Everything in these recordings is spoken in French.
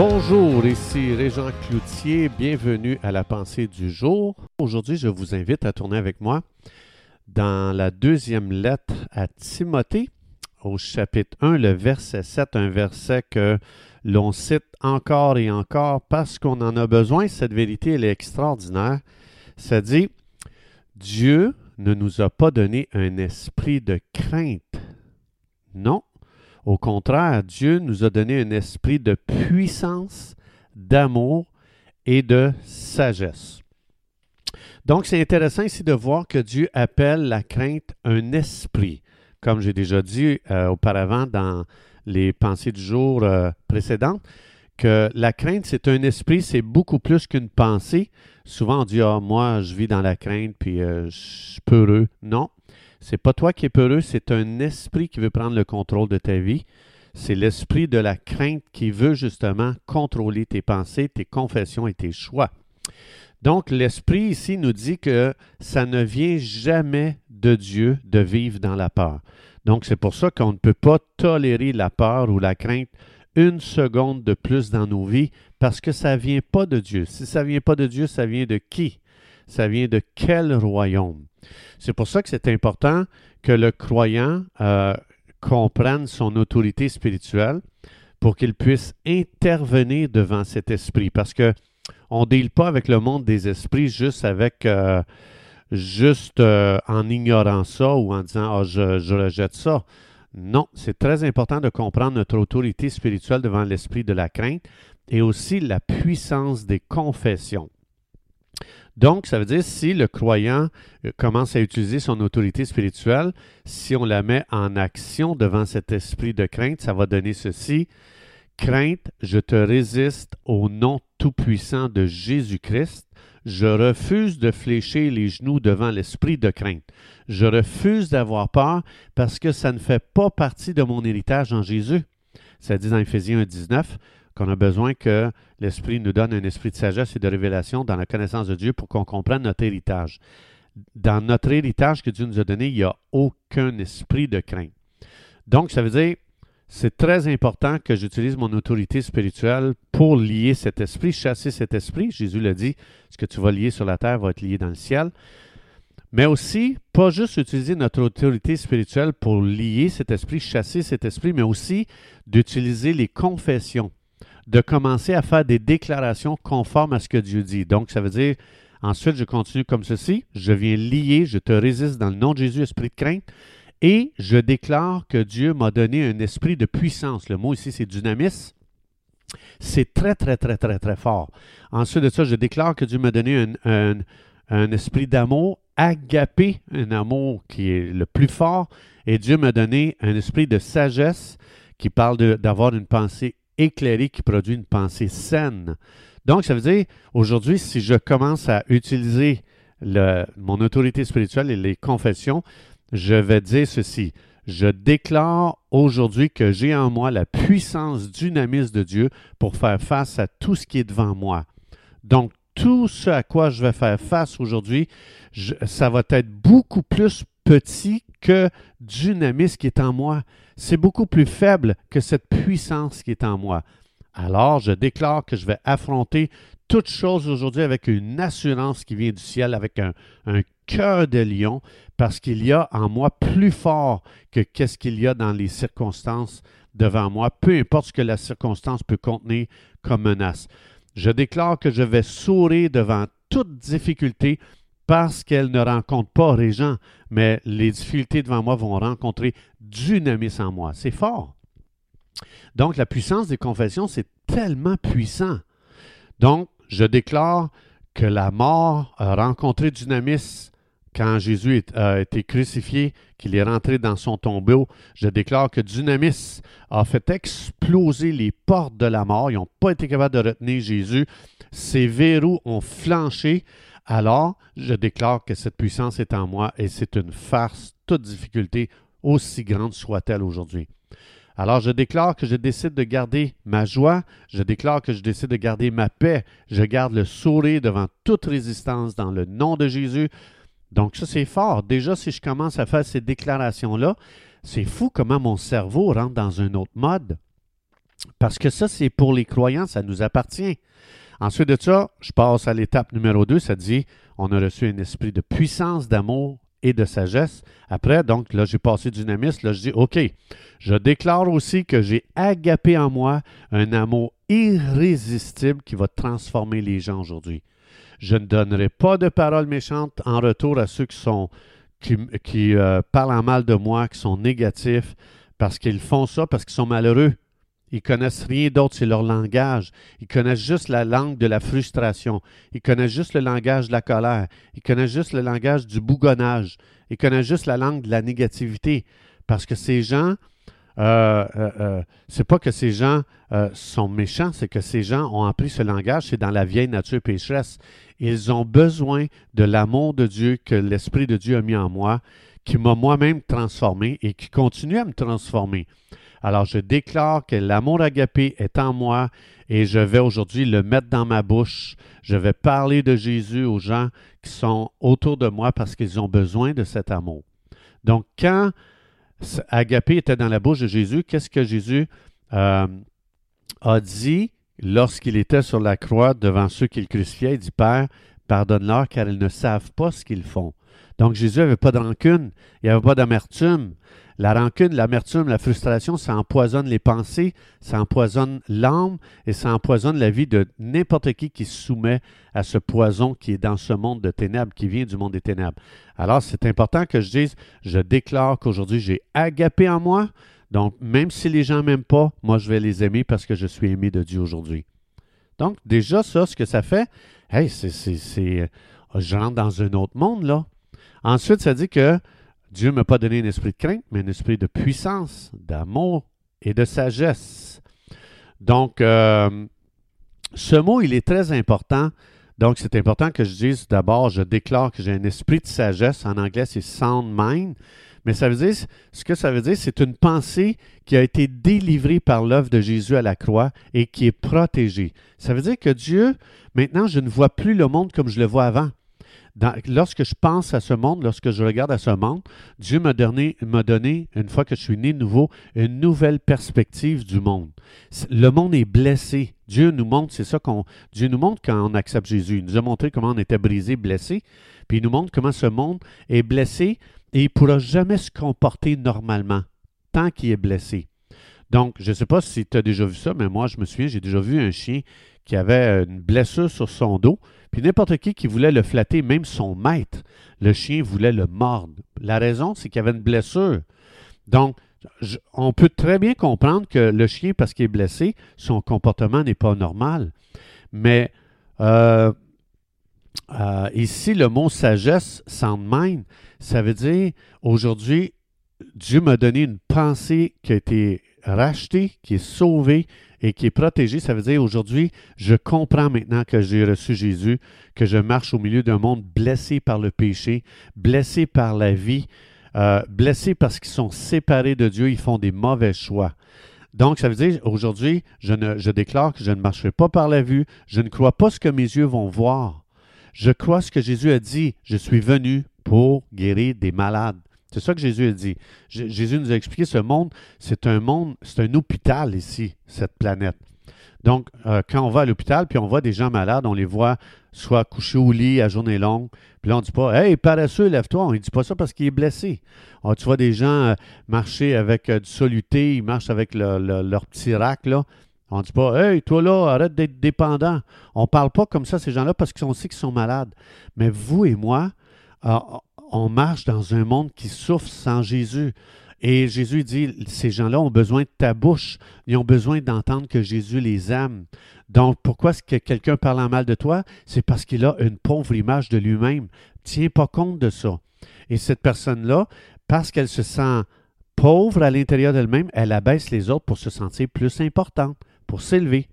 Bonjour, ici Régent Cloutier, bienvenue à la pensée du jour. Aujourd'hui, je vous invite à tourner avec moi dans la deuxième lettre à Timothée, au chapitre 1, le verset 7, un verset que l'on cite encore et encore parce qu'on en a besoin. Cette vérité, elle est extraordinaire. Ça dit, Dieu ne nous a pas donné un esprit de crainte. Non, au contraire, Dieu nous a donné un esprit de puissance, d'amour et de sagesse. Donc, c'est intéressant ici de voir que Dieu appelle la crainte un esprit. Comme j'ai déjà dit euh, auparavant dans les pensées du jour euh, précédentes, que la crainte, c'est un esprit, c'est beaucoup plus qu'une pensée. Souvent, on dit, ah, moi, je vis dans la crainte, puis euh, je suis peureux. Non, c'est pas toi qui es peureux, c'est un esprit qui veut prendre le contrôle de ta vie. C'est l'esprit de la crainte qui veut justement contrôler tes pensées, tes confessions et tes choix. Donc, l'esprit ici nous dit que ça ne vient jamais de Dieu de vivre dans la peur. Donc, c'est pour ça qu'on ne peut pas tolérer la peur ou la crainte une seconde de plus dans nos vies parce que ça ne vient pas de Dieu. Si ça ne vient pas de Dieu, ça vient de qui? Ça vient de quel royaume? C'est pour ça que c'est important que le croyant euh, comprenne son autorité spirituelle pour qu'il puisse intervenir devant cet esprit. Parce que on ne deal pas avec le monde des esprits juste euh, euh, en ignorant ça ou en disant je, je rejette ça. Non, c'est très important de comprendre notre autorité spirituelle devant l'esprit de la crainte et aussi la puissance des confessions. Donc, ça veut dire si le croyant euh, commence à utiliser son autorité spirituelle, si on la met en action devant cet esprit de crainte, ça va donner ceci. Crainte, je te résiste au nom tout-puissant de Jésus-Christ. Je refuse de fléchir les genoux devant l'esprit de crainte. Je refuse d'avoir peur parce que ça ne fait pas partie de mon héritage en Jésus. Ça dit dans Éphésiens 1.19 qu'on a besoin que l'Esprit nous donne un esprit de sagesse et de révélation dans la connaissance de Dieu pour qu'on comprenne notre héritage. Dans notre héritage que Dieu nous a donné, il n'y a aucun esprit de crainte. Donc, ça veut dire, c'est très important que j'utilise mon autorité spirituelle pour lier cet esprit, chasser cet esprit. Jésus l'a dit, ce que tu vas lier sur la terre va être lié dans le ciel. Mais aussi, pas juste utiliser notre autorité spirituelle pour lier cet esprit, chasser cet esprit, mais aussi d'utiliser les confessions de commencer à faire des déclarations conformes à ce que Dieu dit. Donc, ça veut dire, ensuite, je continue comme ceci, je viens lier, je te résiste dans le nom de Jésus, esprit de crainte, et je déclare que Dieu m'a donné un esprit de puissance. Le mot ici, c'est dynamis. C'est très, très, très, très, très fort. Ensuite de ça, je déclare que Dieu m'a donné un, un esprit d'amour, agapé, un amour qui est le plus fort, et Dieu m'a donné un esprit de sagesse qui parle d'avoir une pensée éclairé qui produit une pensée saine. Donc, ça veut dire, aujourd'hui, si je commence à utiliser mon autorité spirituelle et les confessions, je vais dire ceci. Je déclare aujourd'hui que j'ai en moi la puissance dynamisme de Dieu pour faire face à tout ce qui est devant moi. Donc, tout ce à quoi je vais faire face aujourd'hui, ça va être beaucoup plus petit que dynamisme qui est en moi. C'est beaucoup plus faible que cette puissance qui est en moi. Alors, je déclare que je vais affronter toute chose aujourd'hui avec une assurance qui vient du ciel, avec un, cœur de lion, parce qu'il y a en moi plus fort que qu'est-ce qu'il y a dans les circonstances devant moi, peu importe ce que la circonstance peut contenir comme menace. Je déclare que je vais sourire devant toute difficulté parce qu'elle ne rencontre pas Régent, mais les difficultés devant moi vont rencontrer dynamisme en moi. C'est fort. Donc, la puissance des confessions, c'est tellement puissant. Donc, je déclare que la mort a rencontré dynamisme quand Jésus a été crucifié, qu'il est rentré dans son tombeau. Je déclare que Dynamis a fait exploser les portes de la mort. Ils n'ont pas été capables de retenir Jésus. Ses verrous ont flanché alors je déclare que cette puissance est en moi et c'est une farce, toute difficulté, aussi grande soit-elle aujourd'hui. Alors je déclare que je décide de garder ma joie, je déclare que je décide de garder ma paix, je garde le sourire devant toute résistance dans le nom de Jésus. Donc ça c'est fort. Déjà si je commence à faire ces déclarations-là, c'est fou comment mon cerveau rentre dans un autre mode. Parce que ça, c'est pour les croyants, ça nous appartient. Ensuite de ça, je passe à l'étape numéro 2, ça dit, on a reçu un esprit de puissance, d'amour et de sagesse. Après, donc là, j'ai passé dynamisme, là, je dis, OK, je déclare aussi que j'ai agapé en moi un amour irrésistible qui va transformer les gens aujourd'hui. Je ne donnerai pas de paroles méchantes en retour à ceux qui euh, parlent en mal de moi, qui sont négatifs, parce qu'ils font ça parce qu'ils sont malheureux. Ils connaissent rien d'autre, c'est leur langage. Ils connaissent juste la langue de la frustration. Ils connaissent juste le langage de la colère. Ils connaissent juste le langage du bougonnage. Ils connaissent juste la langue de la négativité. Parce que ces gens, euh, euh, euh c'est pas que ces gens euh, sont méchants, c'est que ces gens ont appris ce langage, c'est dans la vieille nature pécheresse. Ils ont besoin de l'amour de Dieu que l'Esprit de Dieu a mis en moi, qui m'a moi-même transformé et qui continue à me transformer. Alors je déclare que l'amour agapé est en moi et je vais aujourd'hui le mettre dans ma bouche. Je vais parler de Jésus aux gens qui sont autour de moi parce qu'ils ont besoin de cet amour. Donc quand agapé était dans la bouche de Jésus, qu'est-ce que Jésus euh, a dit lorsqu'il était sur la croix devant ceux qu'il crucifiait? Il dit, Père, pardonne-leur car ils ne savent pas ce qu'ils font. Donc Jésus n'avait pas de rancune, il n'y avait pas d'amertume. La rancune, l'amertume, la frustration, ça empoisonne les pensées, ça empoisonne l'âme et ça empoisonne la vie de n'importe qui qui se soumet à ce poison qui est dans ce monde de ténèbres, qui vient du monde des ténèbres. Alors, c'est important que je dise, je déclare qu'aujourd'hui, j'ai agapé en moi. Donc, même si les gens m'aiment pas, moi, je vais les aimer parce que je suis aimé de Dieu aujourd'hui. Donc, déjà, ça, ce que ça fait, hey, c'est, c'est, je rentre dans un autre monde, là. Ensuite, ça dit que Dieu ne m'a pas donné un esprit de crainte, mais un esprit de puissance, d'amour et de sagesse. Donc, euh, ce mot, il est très important. Donc, c'est important que je dise d'abord, je déclare que j'ai un esprit de sagesse. En anglais, c'est sound mind. Mais ça veut dire, ce que ça veut dire, c'est une pensée qui a été délivrée par l'œuvre de Jésus à la croix et qui est protégée. Ça veut dire que Dieu, maintenant, je ne vois plus le monde comme je le vois avant lorsque je pense à ce monde, lorsque je regarde à ce monde, Dieu m'a donné, donné, une fois que je suis né nouveau, une nouvelle perspective du monde. Le monde est blessé. Dieu nous montre, c'est ça qu'on. Dieu nous montre quand on accepte Jésus. Il nous a montré comment on était brisé, blessé. Puis il nous montre comment ce monde est blessé et il ne pourra jamais se comporter normalement tant qu'il est blessé. Donc, je ne sais pas si tu as déjà vu ça, mais moi, je me souviens, j'ai déjà vu un chien qui avait une blessure sur son dos. Puis n'importe qui qui voulait le flatter, même son maître, le chien voulait le mordre. La raison, c'est qu'il y avait une blessure. Donc, on peut très bien comprendre que le chien, parce qu'il est blessé, son comportement n'est pas normal. Mais euh, euh, ici, le mot sagesse, sound mind, ça veut dire aujourd'hui, Dieu m'a donné une pensée qui a été rachetée, qui est sauvée, et qui est protégé. Ça veut dire aujourd'hui, je comprends maintenant que j'ai reçu Jésus, que je marche au milieu d'un monde blessé par le péché, blessé par la vie, euh, blessé parce qu'ils sont séparés de Dieu, ils font des mauvais choix. Donc, ça veut dire, aujourd'hui, je déclare que je ne marcherai pas par la vue, je ne crois pas ce que mes yeux vont voir. Je crois ce que Jésus a dit, je suis venu pour guérir des malades. C'est ça que Jésus a dit. Jésus nous a expliqué ce monde, c'est un monde, c'est un hôpital ici, cette planète. Donc, euh, quand on va à l'hôpital, puis on voit des gens malades, on les voit soit couchés au lit à journée longue, puis là, on ne dit pas Hey, paresseux, lève-toi. On ne dit pas ça parce qu'il est blessé. Ah, tu vois des gens euh, marcher avec euh, du soluté, ils marchent avec leur petit rack, là. On ne dit pas Hey, toi là, arrête d'être dépendant. On ne parle pas comme ça ces gens-là parce qu'on sait qu'ils sont malades. Mais vous et moi, on marche dans un monde qui souffre sans Jésus. Et Jésus dit, ces gens-là ont besoin de ta bouche. Ils ont besoin d'entendre que Jésus les aime. Donc, pourquoi est-ce que quelqu'un parle en mal de toi? C'est parce qu'il a une pauvre image de lui-même. Tiens pas compte de ça. Et cette personne-là, parce qu'elle se sent pauvre à l'intérieur d'elle-même, elle abaisse les autres pour se sentir plus importante, pour s'élever.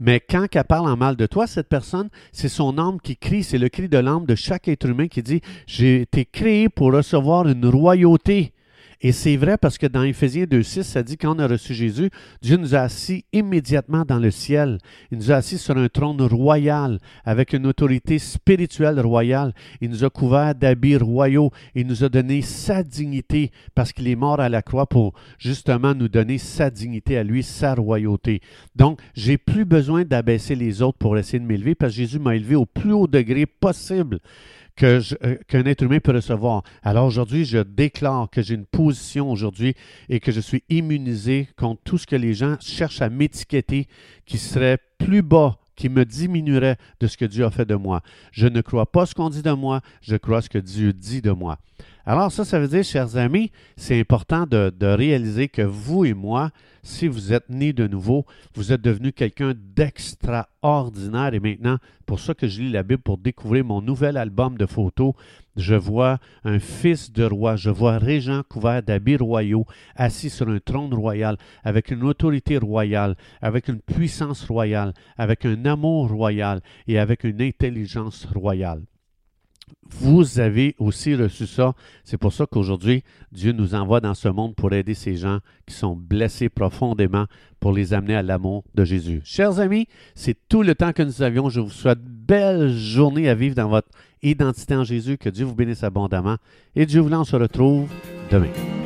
Mais quand elle parle en mal de toi, cette personne, c'est son âme qui crie, c'est le cri de l'âme de chaque être humain qui dit J'ai été créé pour recevoir une royauté. Et c'est vrai parce que dans Éphésiens 2.6, ça dit quand on a reçu Jésus, Dieu nous a assis immédiatement dans le ciel. Il nous a assis sur un trône royal avec une autorité spirituelle royale. Il nous a couverts d'habits royaux. Il nous a donné sa dignité parce qu'il est mort à la croix pour justement nous donner sa dignité à lui, sa royauté. Donc, j'ai plus besoin d'abaisser les autres pour essayer de m'élever parce que Jésus m'a élevé au plus haut degré possible. Euh, qu'un être humain peut recevoir. Alors aujourd'hui, je déclare que j'ai une position aujourd'hui et que je suis immunisé contre tout ce que les gens cherchent à m'étiqueter qui serait plus bas qui me diminuerait de ce que Dieu a fait de moi. Je ne crois pas ce qu'on dit de moi, je crois ce que Dieu dit de moi. Alors ça, ça veut dire, chers amis, c'est important de, réaliser que vous et moi, si vous êtes nés de nouveau, vous êtes devenu quelqu'un d'extraordinaire. Et maintenant, pour ça que je lis la Bible, pour découvrir mon nouvel album de photos, je vois un fils de roi, je vois Régent couvert d'habits royaux, assis sur un trône royal, avec une autorité royale, avec une puissance royale, avec un amour royal et avec une intelligence royale. Vous avez aussi reçu ça. C'est pour ça qu'aujourd'hui, Dieu nous envoie dans ce monde pour aider ces gens qui sont blessés profondément, pour les amener à l'amour de Jésus. Chers amis, c'est tout le temps que nous avions. Je vous souhaite belle journée à vivre dans votre identité en Jésus. Que Dieu vous bénisse abondamment. Et Dieu voulant, on se retrouve demain.